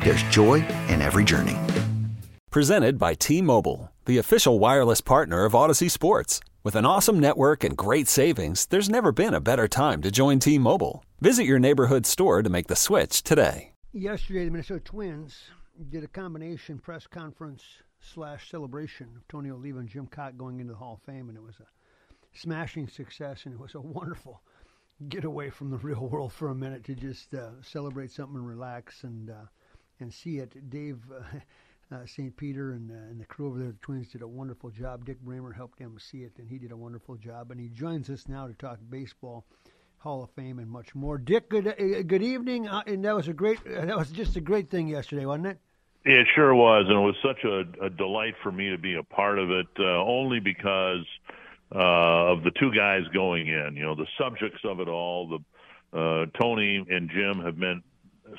there's joy in every journey. Presented by T Mobile, the official wireless partner of Audacy Sports. With an awesome network and great savings, there's never been a better time to join T Mobile. Visit your neighborhood store to make the switch today. Yesterday, the Minnesota Twins did a combination press conference slash celebration of Tony Oliva and Jim Kaat going into the Hall of Fame, and it was a smashing success, and it was a wonderful get away from the real world for a minute to just uh, celebrate something and relax and uh, and see it. Dave uh, uh St. Peter and, uh, and the crew over there, the Twins, did a wonderful job. Dick Bremer helped them see it, and he did a wonderful job. And he joins us now to talk baseball. Hall of Fame and much more. Dick, good uh, good evening, and that was a great that was just a great thing yesterday, wasn't it? It sure was, and it was such a, a delight for me to be a part of it. Uh, only because uh, of the two guys going in. You know, the subjects of it all. The uh, Tony and Jim have meant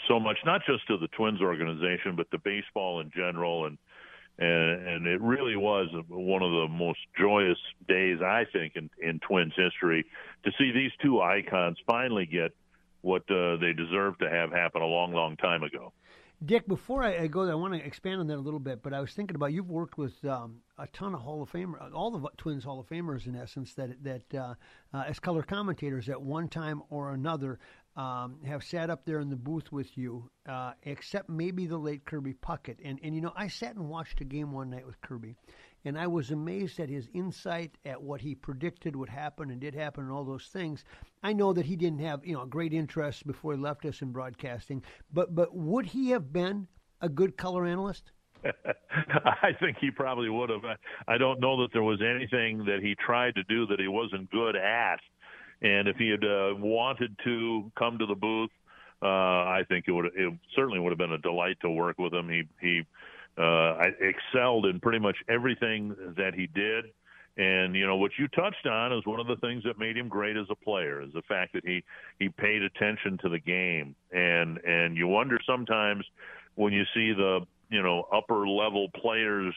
so much, not just to the Twins organization, but to baseball in general, and and and it really was one of the most joyous days I think in, in Twins history to see these two icons finally get what uh, they deserve to have happen a long, long time ago. Dick, before I, go there, I want to expand on that a little bit. But I was thinking about you've worked with um, a ton of Hall of Famers, all the Twins Hall of Famers, in essence, that that uh, uh, as color commentators at one time or another um, have sat up there in the booth with you, uh, except maybe the late Kirby Puckett. And and you know, I sat and watched a game one night with Kirby, and I was amazed at his insight at what he predicted would happen and did happen and all those things. I know that he didn't have you know great interest before he left us in broadcasting, but but would he have been a good color analyst? I think he probably would have. I don't know that there was anything that he tried to do that he wasn't good at. And if he had uh, wanted to come to the booth, uh, I think it would. It certainly would have been a delight to work with him. He he uh, excelled in pretty much everything that he did. And you know what you touched on is one of the things that made him great as a player is the fact that he he paid attention to the game. And and you wonder sometimes when you see the you know upper level players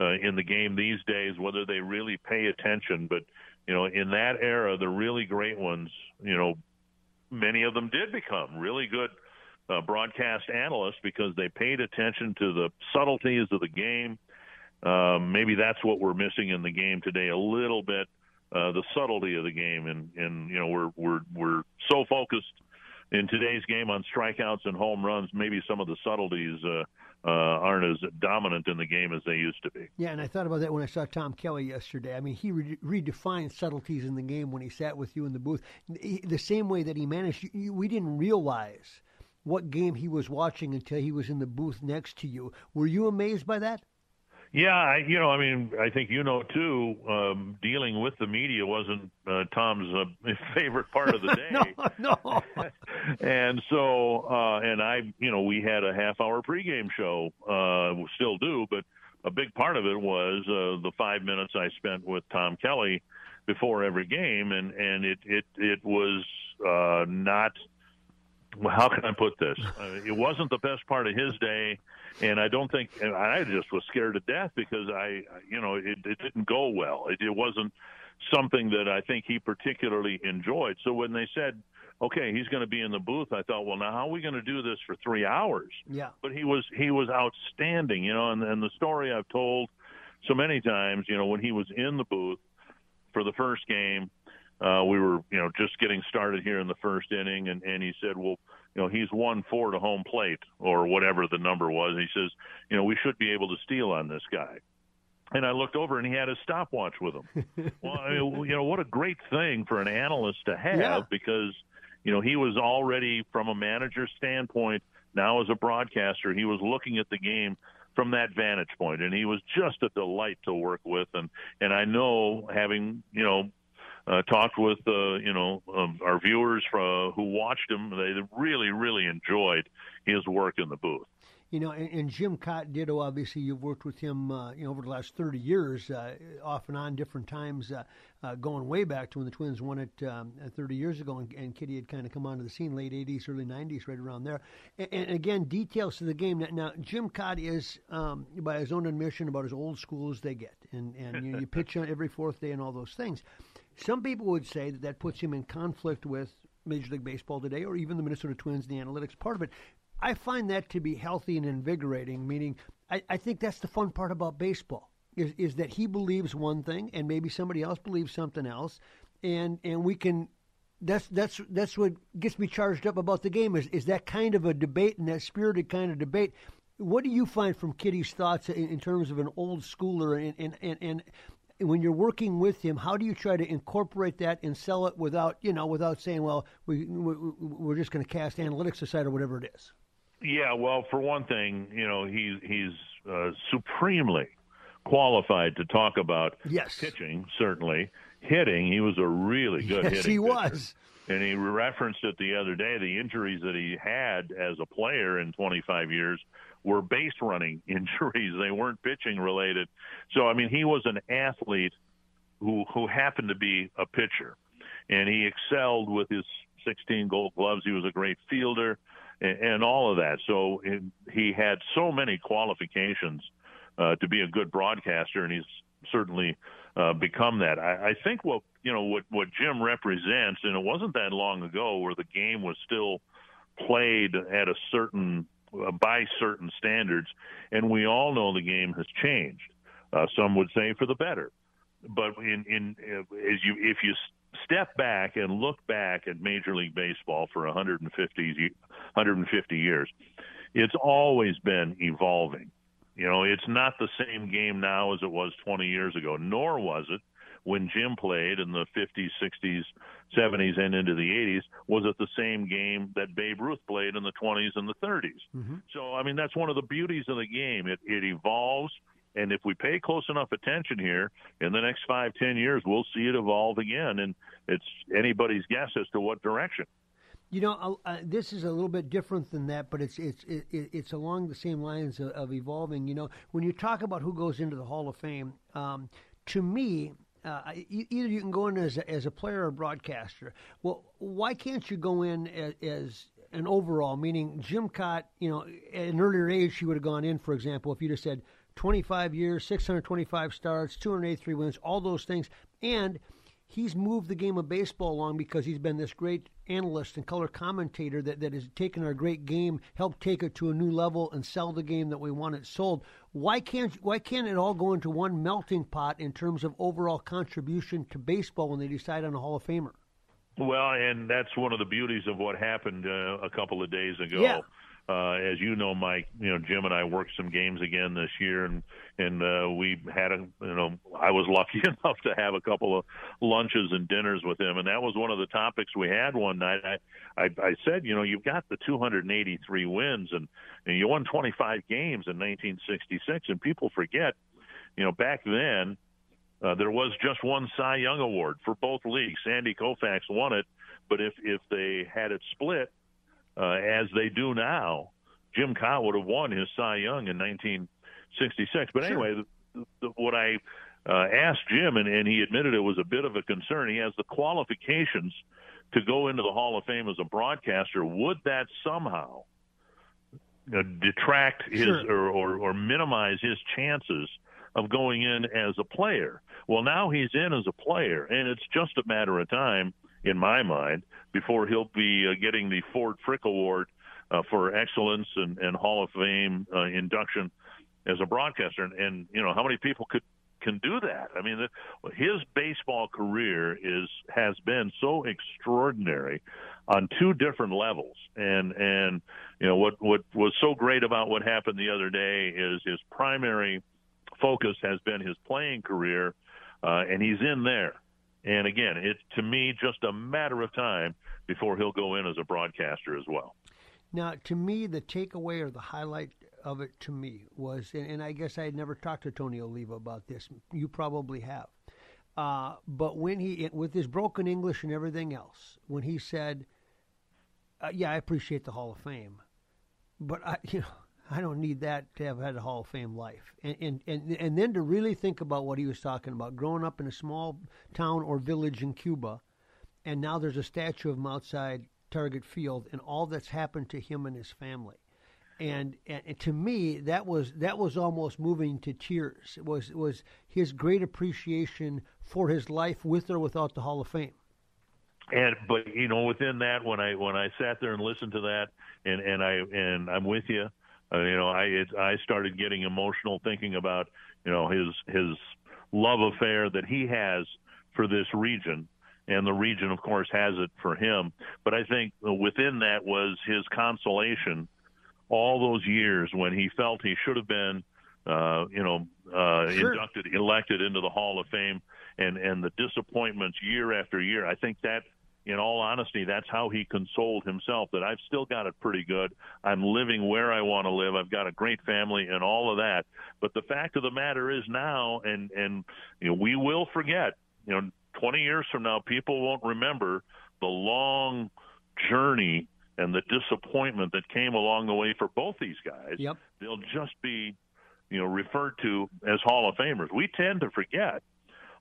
uh, in the game these days whether they really pay attention. But you know in that era, the really great ones, you know, many of them did become really good uh, broadcast analysts because they paid attention to the subtleties of the game. Um, maybe that's what we're missing in the game today a little bit, uh, the subtlety of the game, and and you know we're we're we're so focused in today's game on strikeouts and home runs. Maybe some of the subtleties. Uh, uh, aren't as dominant in the game as they used to be. Yeah, and I thought about that when I saw Tom Kelly yesterday. I mean, he re- redefined subtleties in the game when he sat with you in the booth. He, the same way that he managed, you, we didn't realize what game he was watching until he was in the booth next to you. Were you amazed by that? Yeah, I, you know, I mean, I think you know too. Um, dealing with the media wasn't uh, Tom's uh, favorite part of the day. no, no. and so, uh, and I, you know, we had a half-hour pregame show. Uh, we still do, but a big part of it was uh, the five minutes I spent with Tom Kelly before every game, and and it it it was uh, not how can I put this? Uh, it wasn't the best part of his day, and I don't think and I just was scared to death because I, you know, it, it didn't go well. It, it wasn't something that I think he particularly enjoyed. So when they said, "Okay, he's going to be in the booth," I thought, "Well, now how are we going to do this for three hours?" Yeah. But he was he was outstanding, you know, and, and the story I've told so many times, you know, when he was in the booth for the first game uh, we were, you know, just getting started here in the first inning, and, and he said, well, you know, he's one four to home plate or whatever the number was. He says, you know, we should be able to steal on this guy. and I looked over and he had his stopwatch with him. well, I mean, you know, what a great thing for an analyst to have Yeah. because, you know, he was already from a manager standpoint. Now as a broadcaster, he was looking at the game from that vantage point, and he was just a delight to work with. And and I know having you know uh, talked with uh, you know um, our viewers for, who watched him, they really really enjoyed his work in the booth. You know, and, and Jim Kaat Ditto. Obviously, you've worked with him, uh, you know, over the last thirty years, uh, off and on, different times, uh, uh, going way back to when the Twins won it um, uh, thirty years ago, and, and Kitty had kind of come onto the scene, late '80s, early '90s, right around there. And, and again, details to the game. Now, now Jim Kaat is, um, by his own admission, about as old school as they get, and and you, know, you pitch on every fourth day and all those things. Some people would say that that puts him in conflict with Major League Baseball today, or even the Minnesota Twins, the analytics part of it. I find that to be healthy and invigorating. Meaning, I, I think that's the fun part about baseball is is that he believes one thing and maybe somebody else believes something else, and and we can. That's that's that's what gets me charged up about the game is is that kind of a debate and that spirited kind of debate. What do you find from Kitty's thoughts in, in terms of an old schooler and and, and, and when you're working with him, how do you try to incorporate that and sell it without, you know, without saying, well, we, we we're just going to cast analytics aside or whatever it is? Yeah, well, for one thing, you know, he's he's uh, supremely qualified to talk about Yes. pitching. Certainly, hitting, he was a really good Yes, hitting he pitcher. was. And he referenced it the other day. The injuries that he had as a player in 25 years were base running injuries. They weren't pitching related. So, I mean, he was an athlete who who happened to be a pitcher, and he excelled with his 16 Gold Gloves. He was a great fielder, and, and all of that. So he had so many qualifications uh, to be a good broadcaster, and he's certainly uh, become that. I, I think what you know what what Jim represents, and it wasn't that long ago where the game was still played at a certain by certain standards, and we all know the game has changed. Uh, some would say for the better, but in in uh, as you if you step back and look back at Major League Baseball for 150 150 years, it's always been evolving. You know, it's not the same game now as it was 20 years ago, nor was it when Jim played in the 50s, 60s, 70s, and into the 80s. Was it the same game that Babe Ruth played in the 20s and the 30s? So, I mean, that's one of the beauties of the game. It, it evolves. And if we pay close enough attention here, in the next five, ten years, we'll see it evolve again. And it's anybody's guess as to what direction. You know, uh, this is a little bit different than that, but it's it's it, it's along the same lines of, of evolving. You know, when you talk about who goes into the Hall of Fame, um, to me, uh, either you can go in as a, as a player or broadcaster. Well, why can't you go in as, as an overall? Meaning, Jim Kaat, you know, at an earlier age, he would have gone in. For example, if you just said 25 years, 625 starts, 283 wins, all those things, and he's moved the game of baseball along because he's been this great analyst and color commentator that, that has taken our great game, helped take it to a new level, and sell the game that we want it sold. Why can't why can't it all go into one melting pot in terms of overall contribution to baseball when they decide on a Hall of Famer? Well, and that's one of the beauties of what happened uh, a couple of days ago. Yeah. Uh, as you know, Mike, you know Jim and I worked some games again this year, and and uh, we had a you know I was lucky enough to have a couple of lunches and dinners with him, and that was one of the topics we had one night. I I, I said, you know, you've got the 283 wins, and and you won 25 games in 1966, and people forget, you know, back then uh, there was just one Cy Young award for both leagues. Sandy Koufax won it, but if if they had it split uh, as they do now, Jim Kaat would have won his Cy Young in 1966. But anyway, the, the, what I uh, asked Jim, and, and he admitted it was a bit of a concern. He has the qualifications to go into the Hall of Fame as a broadcaster. Would that somehow uh, detract his Sure. or, or, or minimize his chances of going in as a player? Well, now he's in as a player, and it's just a matter of time, in my mind, before he'll be uh, getting the Ford Frick Award uh, for excellence and, and Hall of Fame uh, induction as a broadcaster. And, and you know, how many people could can do that? I mean, the, his baseball career is has been so extraordinary on two different levels. And and you know what what was so great about what happened the other day is his primary focus has been his playing career, uh, and he's in there. And again, it's to me just a matter of time before he'll go in as a broadcaster as well. Now, to me, the takeaway or the highlight of it to me was, and, and I guess I had never talked to Tony Oliva about this. You probably have. Uh, but when he, with his broken English and everything else, when he said, uh, "Yeah, I appreciate the Hall of Fame, but I, you know, I don't need that to have had a Hall of Fame life," and and and, and then to really think about what he was talking about, growing up in a small town or village in Cuba, and now there's a statue of him outside Target Field, and all that's happened to him and his family. And, and to me, that was that was almost moving to tears. It was it was his great appreciation for his life with or without the Hall of Fame. And but you know, within that, when I when I sat there and listened to that, and and I and I'm with you. Uh, you know, I it, I started getting emotional thinking about you know his his love affair that he has for this region and the region, of course, has it for him. But I think within that was his consolation all those years when he felt he should have been, uh, you know, uh, sure. inducted, elected into the Hall of Fame, and and the disappointments year after year. I think that. In all honesty, that's how he consoled himself that I've still got it pretty good. I'm living where I want to live. I've got a great family and all of that. But the fact of the matter is now, and and you know, we will forget. You know, 20 years from now, people won't remember the long journey and the disappointment that came along the way for both these guys. Yep. They'll just be, you know, referred to as Hall of Famers. We tend to forget.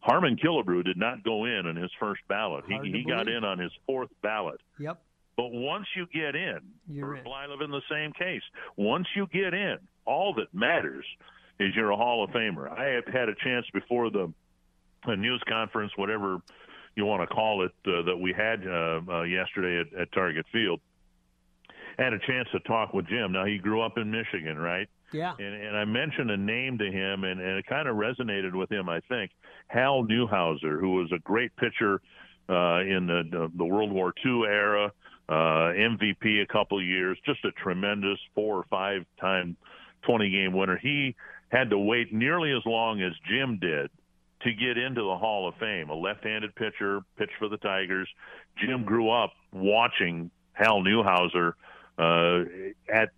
Harmon Killebrew did not go in on his first ballot. Hard he he got in on his fourth ballot. Yep. But once you get in, You're in. Blyleven in the same case. Once you get in, all that matters is you're a Hall of Famer. I have had a chance before the a news conference, whatever you want to call it, uh, that we had uh, uh, yesterday at, at Target Field. had a chance to talk with Jim. Now he grew up in Michigan, right? Yeah. And, and I mentioned a name to him, and, and it kind of resonated with him. I think Hal Newhouser, who was a great pitcher uh, in the, the World War II era, uh, MVP a couple years, just a tremendous four or five time 20 game winner. He had to wait nearly as long as Jim did to get into the Hall of Fame. A left-handed pitcher, pitched for the Tigers. Jim grew up watching Hal Newhouser uh, at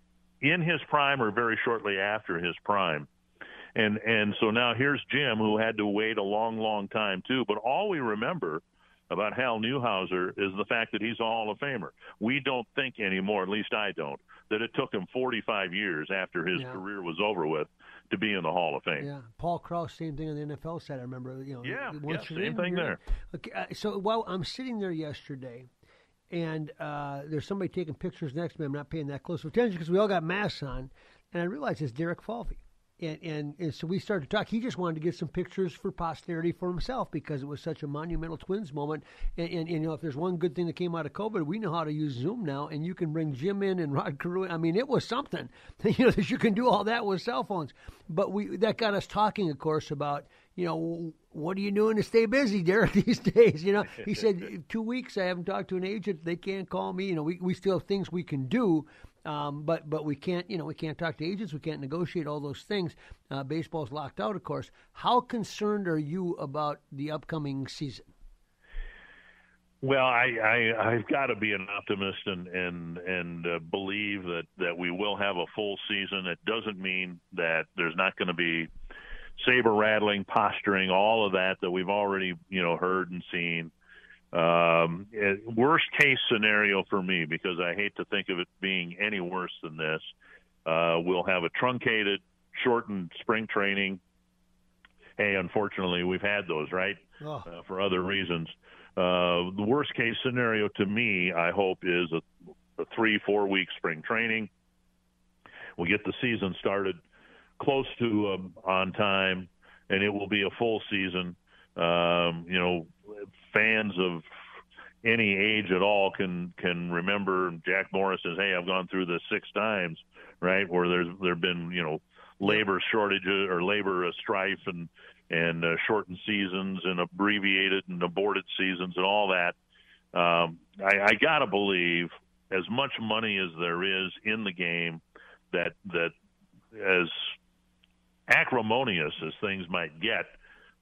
in his prime or very shortly after his prime. And and so now here's Jim who had to wait a long, long time too. But all we remember about Hal Newhouser is the fact that he's a Hall of Famer. We don't think anymore, at least I don't, that it took him 45 years after his Yeah. career was over with to be in the Hall of Fame. Yeah, Paul Krause, same thing on the NFL side. I remember, you know, Yeah, yeah, same in, thing there. Okay, uh, so while I'm sitting there yesterday, and uh, there's somebody taking pictures next to me. I'm not paying that close attention because we all got masks on, and I realized it's Derek Falvey. And, and, and so we started to talk. He just wanted to get some pictures for posterity for himself because it was such a monumental Twins moment. And, and, and you know, if there's one good thing that came out of COVID, we know how to use Zoom now, and you can bring Jim in and Rod Carew. I mean, it was something. You know, that you can do all that with cell phones. But we that got us talking, of course, about you know what are you doing to stay busy, Derek, these days? You know, he said two weeks I haven't talked to an agent. They can't call me. You know, we we still have things we can do. Um, but but we can't you know we can't talk to agents we can't negotiate all those things. Uh, baseball's locked out, of course. How concerned are you about the upcoming season? Well, I, I I've got to be an optimist and and and uh, believe that that we will have a full season. It doesn't mean that there's not going to be saber rattling, posturing, all of that that we've already you know heard and seen. Um, worst case scenario for me, because I hate to think of it being any worse than this. Uh, we'll have a truncated, shortened spring training. Hey, unfortunately, we've had those, right? Oh. Uh, for other reasons. Uh, the worst case scenario to me, I hope, is a, a three, four week spring training. We'll get the season started close to um, on time, and it will be a full season. Um, you know, fans of any age at all can can remember Jack Morris says, "Hey, I've gone through this six times," right? Where there's there've been you know labor shortages or labor strife and and uh, shortened seasons and abbreviated and aborted seasons and all that. Um, I, I gotta believe, as much money as there is in the game, that that as acrimonious as things might get,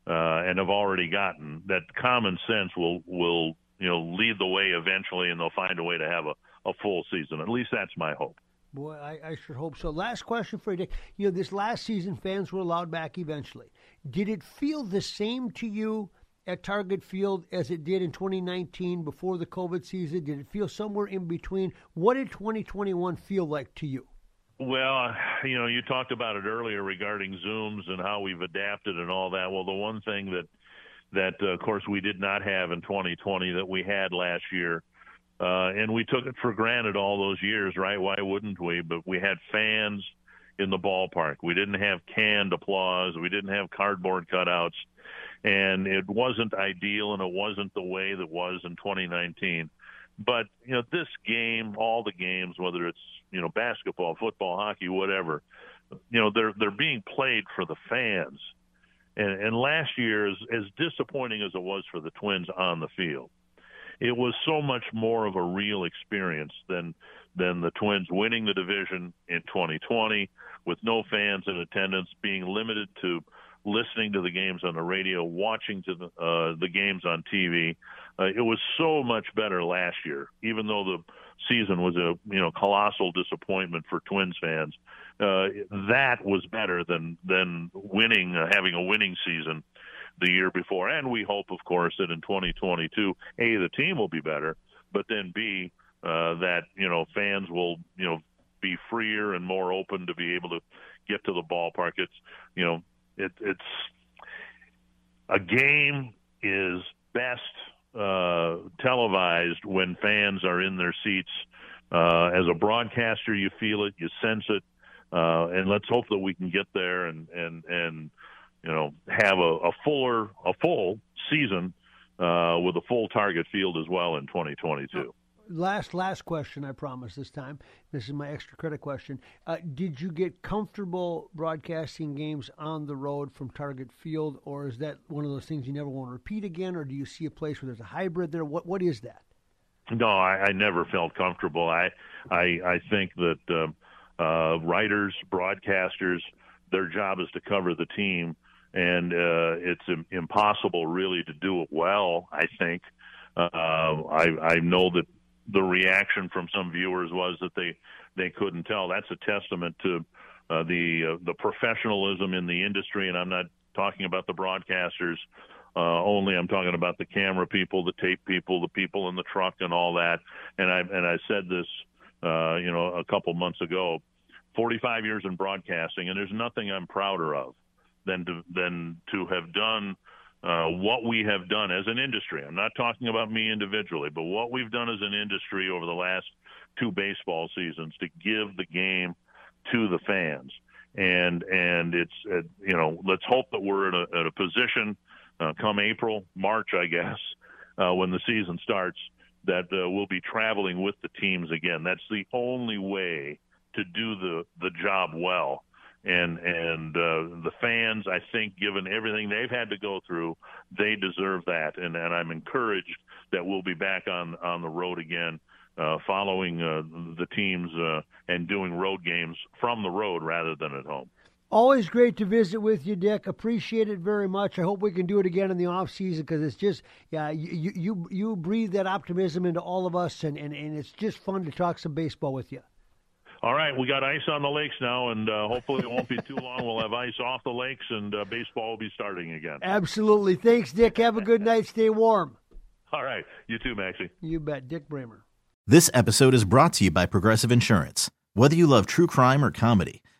uh, and have already gotten, that common sense will will you know lead the way eventually, and they'll find a way to have a, a full season. At least that's my hope. Boy, I, I sure hope so. Last question for you, Dick. You know, this last season, fans were allowed back eventually. Did it feel the same to you at Target Field as it did in 2019 before the COVID season? Did it feel somewhere in between? What did 2021 feel like to you? Well, you know, you talked about it earlier regarding Zooms and how we've adapted and all that. Well, the one thing that that uh, of course we did not have in 2020 that we had last year, uh, and we took it for granted all those years, right? Why wouldn't we? But we had fans in the ballpark. We didn't have canned applause. We didn't have cardboard cutouts, and it wasn't ideal, and it wasn't the way that was in 2019. But you know, this game, all the games, whether it's you know basketball, football, hockey, whatever, you know, they're they're being played for the fans. And, and last year, as, as disappointing as it was for the Twins on the field, it was so much more of a real experience than than the Twins winning the division in 2020 with no fans in attendance, being limited to listening to the games on the radio, watching to the uh, the games on TV. Uh, it was so much better last year, even though the season was a you know colossal disappointment for Twins fans. Uh, that was better than than winning, uh, having a winning season the year before. And we hope, of course, that in 2022, a the team will be better, but then b uh, that you know fans will you know be freer and more open to be able to get to the ballpark. It's you know it, it's a game is best when fans are in their seats. Uh, as a broadcaster, you feel it, you sense it, uh, and let's hope that we can get there and and and you know have a, a fuller a full season uh, with a full target field as well in 2022 last last question i promise this time. This is my extra credit question. Uh, did you get comfortable broadcasting games on the road from target field or is that one of those things you never want to repeat again or do you see a place where there's a hybrid there? What what is that no i, I never felt comfortable i i i think that uh, uh, writers broadcasters their job is to cover the team and uh, it's impossible really to do it well i think uh, I, I know that the reaction from some viewers was that they they couldn't tell. That's a testament to uh, the uh, the professionalism in the industry, and I'm not talking about the broadcasters uh, only. I'm talking about the camera people, the tape people, the people in the truck, and all that. And I and I said this, uh, you know, a couple months ago. 45 years in broadcasting, and there's nothing I'm prouder of than to than to have done uh, what we have done as an industry. I'm not talking about me individually, but what we've done as an industry over the last two baseball seasons to give the game to the fans. And and it's uh, you know let's hope that we're in a, at a position uh, come April March I guess uh, when the season starts that uh, we'll be traveling with the teams again. That's the only way to do the the job well and and uh, the fans, I think, given everything they've had to go through, they deserve that, and and I'm encouraged that we'll be back on on the road again. Uh, following uh, the teams uh, and doing road games from the road rather than at home. Always great to visit with you, Dick. Appreciate it very much. I hope we can do it again in the off season because it's just yeah you, you you breathe that optimism into all of us, and, and, and it's just fun to talk some baseball with you. All right, we got ice on the lakes now, and uh, hopefully it won't be too long. We'll have ice off the lakes, and uh, baseball will be starting again. Absolutely. Thanks, Dick. Have a good night. Stay warm. All right. You too, Maxie. You bet. Dick Bremer. This episode is brought to you by Progressive Insurance. Whether you love true crime or comedy,